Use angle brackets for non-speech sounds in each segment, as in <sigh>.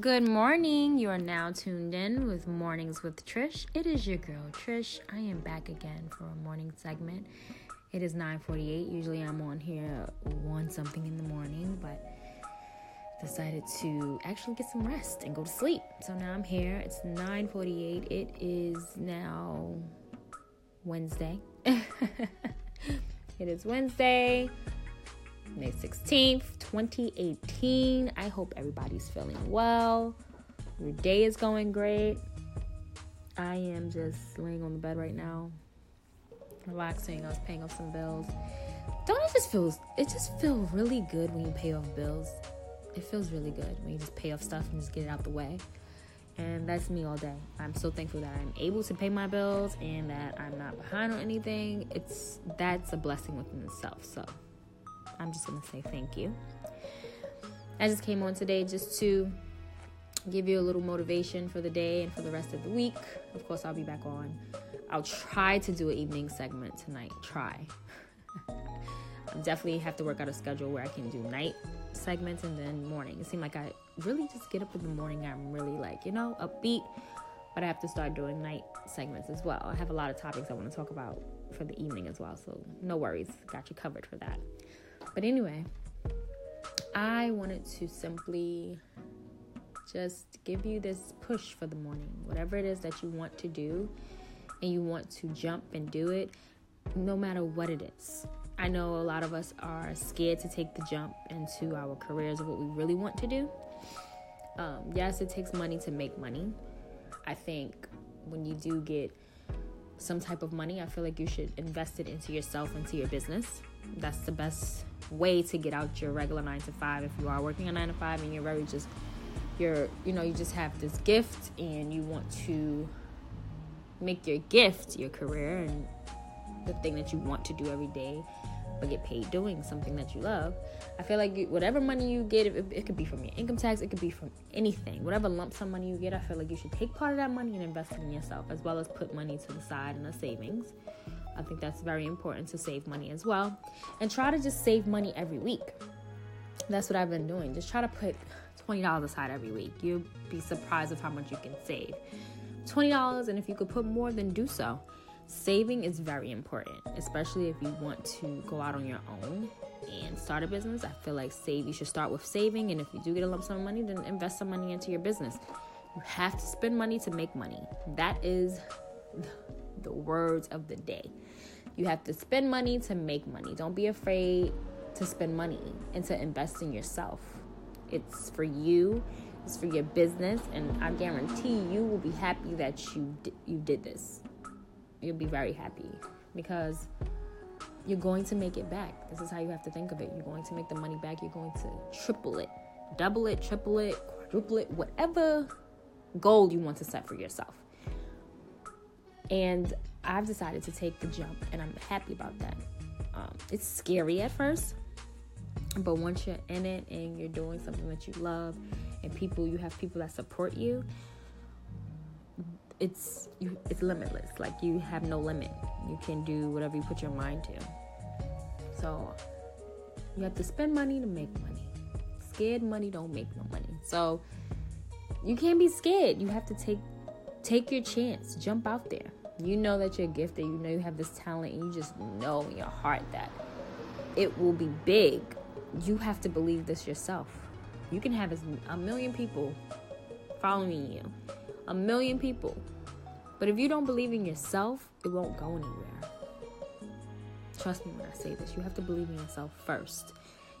Good morning. You are now tuned in with Mornings with Trish. It is your girl Trish. I am back again for a morning segment. It is 9:48. Usually I'm on here one something in the morning, but decided to actually get some rest and go to sleep. So now I'm here. It's 9:48. It is now Wednesday. <laughs> it is Wednesday. May 16th, 2018. I hope everybody's feeling well. Your day is going great. I am just laying on the bed right now, relaxing. I was paying off some bills. Don't it just feels it just feels really good when you pay off bills? It feels really good when you just pay off stuff and just get it out the way. And that's me all day. I'm so thankful that I'm able to pay my bills and that I'm not behind on anything. It's that's a blessing within itself. So I'm just to say thank you. I just came on today just to give you a little motivation for the day and for the rest of the week. Of course, I'll be back on. I'll try to do an evening segment tonight. Try. <laughs> I definitely have to work out a schedule where I can do night segments and then morning. It seems like I really just get up in the morning. I'm really like, you know, upbeat, but I have to start doing night segments as well. I have a lot of topics I want to talk about for the evening as well, so no worries. Got you covered for that. But anyway, I wanted to simply just give you this push for the morning. Whatever it is that you want to do and you want to jump and do it, no matter what it is. I know a lot of us are scared to take the jump into our careers of what we really want to do. Um, yes, it takes money to make money. I think when you do get some type of money, I feel like you should invest it into yourself, into your business. That's the best way to get out your regular nine to five. If you are working a nine to five and you're very just you're you know you just have this gift and you want to make your gift your career and the thing that you want to do every day but get paid doing something that you love i feel like whatever money you get it, it could be from your income tax it could be from anything whatever lump sum money you get i feel like you should take part of that money and invest it in yourself as well as put money to the side in a savings I think that's very important to save money as well. And try to just save money every week. That's what I've been doing. Just try to put $20 aside every week. You'll be surprised of how much you can save. $20, and if you could put more, then do so. Saving is very important, especially if you want to go out on your own and start a business. I feel like save you should start with saving, and if you do get a lump sum of money, then invest some money into your business. You have to spend money to make money. That is the words of the day. You have to spend money to make money. Don't be afraid to spend money and to invest in yourself. It's for you, it's for your business, and I guarantee you will be happy that you d- you did this. You'll be very happy because you're going to make it back. This is how you have to think of it. You're going to make the money back. You're going to triple it, double it, triple it, quadruple it, whatever goal you want to set for yourself. And I've decided to take the jump, and I'm happy about that. Um, it's scary at first, but once you're in it and you're doing something that you love, and people, you have people that support you, it's you, it's limitless. Like you have no limit. You can do whatever you put your mind to. So you have to spend money to make money. Scared money don't make no money. So you can't be scared. You have to take take your chance. Jump out there you know that you're gifted, you know you have this talent, and you just know in your heart that it will be big, you have to believe this yourself. You can have a million people following you, a million people. But if you don't believe in yourself, it won't go anywhere. Trust me when I say this. You have to believe in yourself first.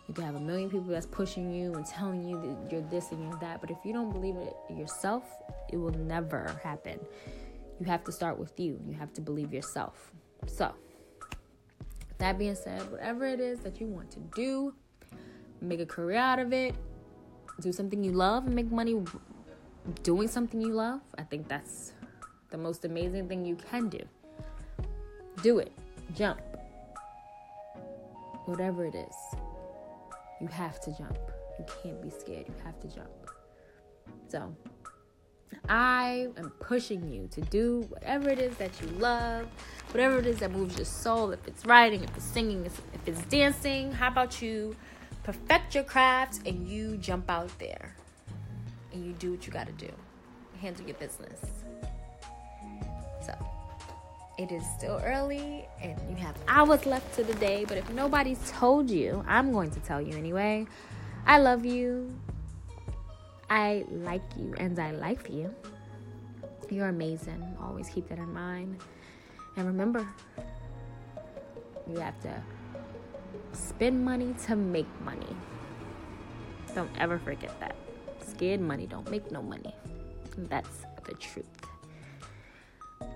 You can have a million people that's pushing you and telling you that you're this and you're that, but if you don't believe it yourself, it will never happen. You have to start with you. You have to believe yourself. So, that being said, whatever it is that you want to do, make a career out of it, do something you love, and make money doing something you love. I think that's the most amazing thing you can do. Do it. Jump. Whatever it is, you have to jump. You can't be scared. You have to jump. So, I am pushing you to do whatever it is that you love, whatever it is that moves your soul. If it's writing, if it's singing, if it's dancing, how about you perfect your craft and you jump out there? and you do what you got to do. Handle your business. So, it is still early and you have hours left to the day, but if nobody's told you, I'm going to tell you anyway. I love you. I like you and I like you. You're amazing. Always keep that in mind. And remember, you have to spend money to make money. Don't ever forget that. Scared money don't make no money. That's the truth.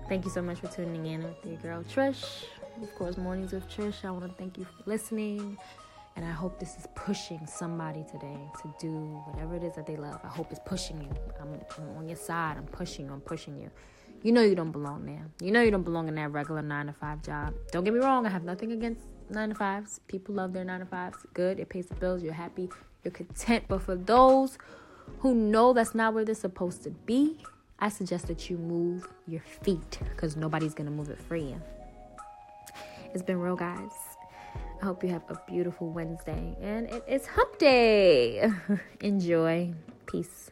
Thank you so much for tuning in with your girl Trish. Of course, Mornings with Trish. I want to thank you for listening. And I hope this is pushing somebody today to do whatever it is that they love. I hope it's pushing you. I'm, I'm on your side. I'm pushing you. I'm pushing you. You know you don't belong there. You know you don't belong in that regular nine to five job. Don't get me wrong. I have nothing against nine to fives. People love their nine to fives. Good. It pays the bills. You're happy. You're content. But for those who know that's not where they're supposed to be, I suggest that you move your feet because nobody's going to move it for you. It's been real, guys. I hope you have a beautiful Wednesday. And it is hump day. <laughs> Enjoy. Peace.